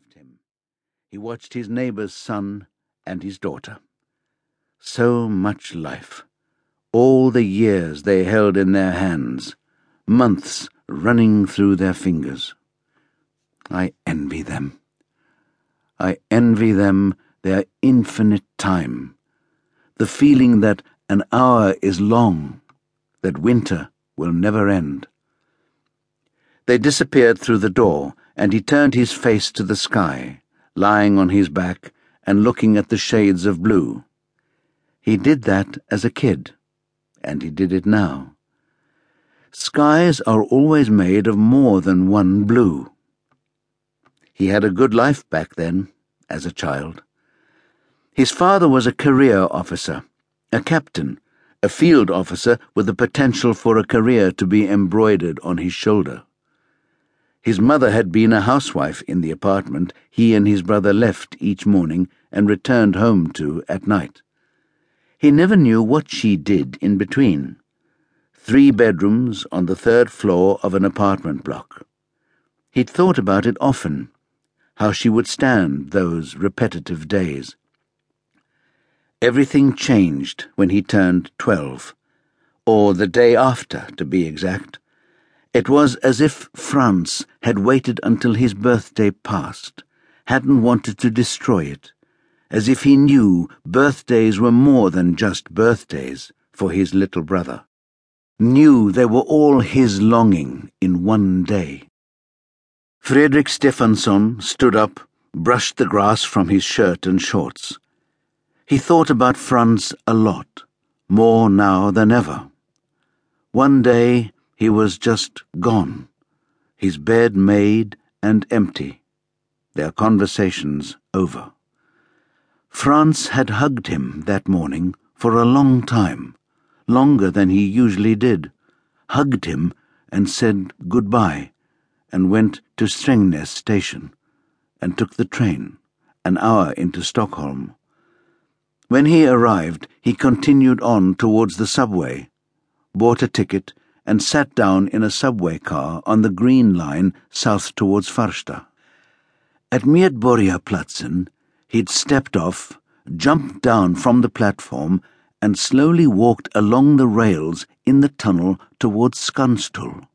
left him, he watched his neighbour's son and his daughter. So much life, all the years they held in their hands, months running through their fingers. I envy them. I envy them their infinite time, the feeling that an hour is long, that winter will never end. They disappeared through the door, and he turned his face to the sky, lying on his back and looking at the shades of blue. He did that as a kid, and he did it now. Skies are always made of more than one blue. He had a good life back then, as a child. His father was a career officer, a captain, a field officer with the potential for a career to be embroidered on his shoulder. His mother had been a housewife in the apartment he and his brother left each morning and returned home to at night. He never knew what she did in between. Three bedrooms on the third floor of an apartment block. He'd thought about it often, how she would stand those repetitive days. Everything changed when he turned twelve, or the day after, to be exact. It was as if Franz had waited until his birthday passed, hadn't wanted to destroy it, as if he knew birthdays were more than just birthdays for his little brother, knew they were all his longing in one day. Fredrik Steffansson stood up, brushed the grass from his shirt and shorts. He thought about Franz a lot, more now than ever. One day, he was just gone, his bed made and empty, their conversations over. Franz had hugged him that morning for a long time, longer than he usually did, hugged him and said goodbye, and went to Strängnäs station, and took the train, an hour into Stockholm. When he arrived, he continued on towards the subway, bought a ticket, and sat down in a subway car on the Green Line south towards Farsta. At Medborgarplatsen, he'd stepped off, jumped down from the platform, and slowly walked along the rails in the tunnel towards Skanstull.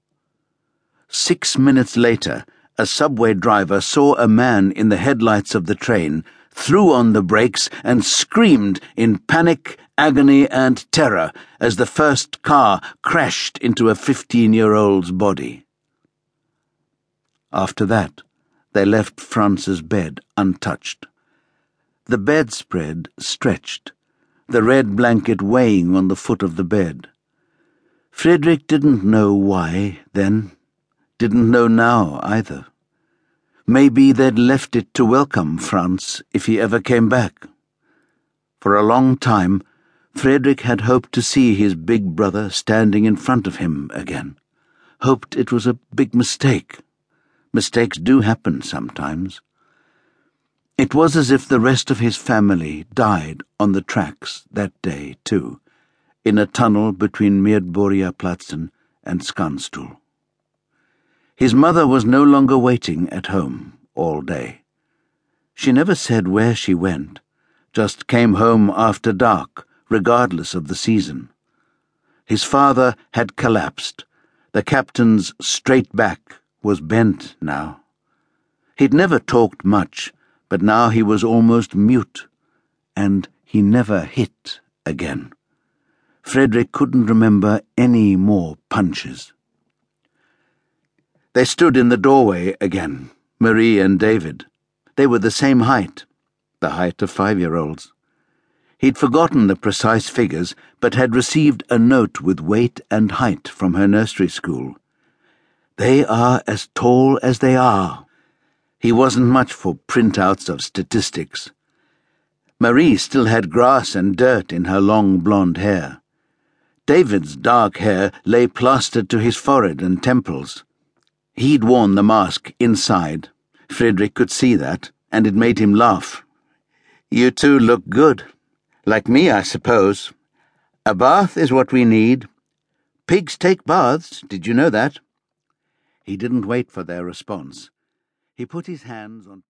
Six minutes later, a subway driver saw a man in the headlights of the train, threw on the brakes, and screamed in panic agony and terror as the first car crashed into a 15 year old's body. After that, they left Franz's bed untouched. The bedspread stretched, the red blanket weighing on the foot of the bed. Fredrik didn't know why then, didn't know now either. Maybe they'd left it to welcome Franz if he ever came back. For a long time, Fredrik had hoped to see his big brother standing in front of him again. Hoped it was a big mistake. Mistakes do happen sometimes. It was as if the rest of his family died on the tracks that day, too, in a tunnel between Medborgarplatsen and Skanstull. His mother was no longer waiting at home all day. She never said where she went, just came home after dark regardless of the season. His father had collapsed. The captain's straight back was bent now. He'd never talked much, but now he was almost mute, and he never hit again. Fredrik couldn't remember any more punches. They stood in the doorway again, Marie and David. They were the same height, the height of five year olds. He'd forgotten the precise figures, but had received a note with weight and height from her nursery school. They are as tall as they are. He wasn't much for printouts of statistics. Marie still had grass and dirt in her long blonde hair. David's dark hair lay plastered to his forehead and temples. He'd worn the mask inside. Fredrik could see that, and it made him laugh. You two look good. Like me, I suppose. A bath is what we need. Pigs take baths, did you know that? He didn't wait for their response. He put his hands on two